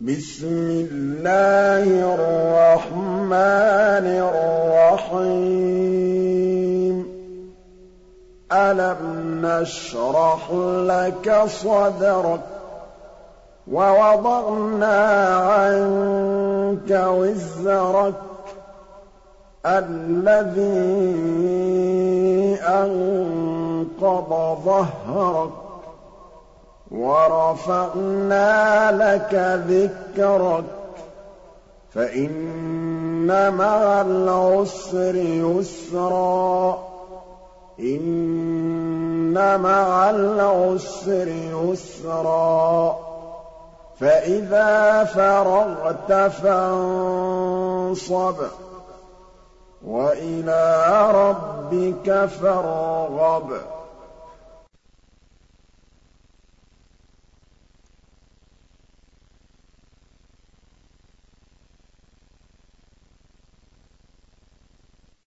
بِسْمِ اللَّهِ الرَّحْمَٰنِ الرَّحِيمِ. أَلَمْ نَشْرَحْ لَكَ صَدْرَكَ وَوَضَعْنَا عَنكَ وِزْرَكَ الَّذِي أَنقَضَ ظَهْرَكَ وَرَفَعْنَا لَكَ ذِكْرَكَ فَإِنَّ مَعَ الْعُسْرِ يُسْرًا. إِنَّ مَعَ الْعُسْرِ يُسْرًا. فَإِذَا فَرَغْتَ فَانصَبْ وَإِلَىٰ رَبِّكَ فَارْغَب.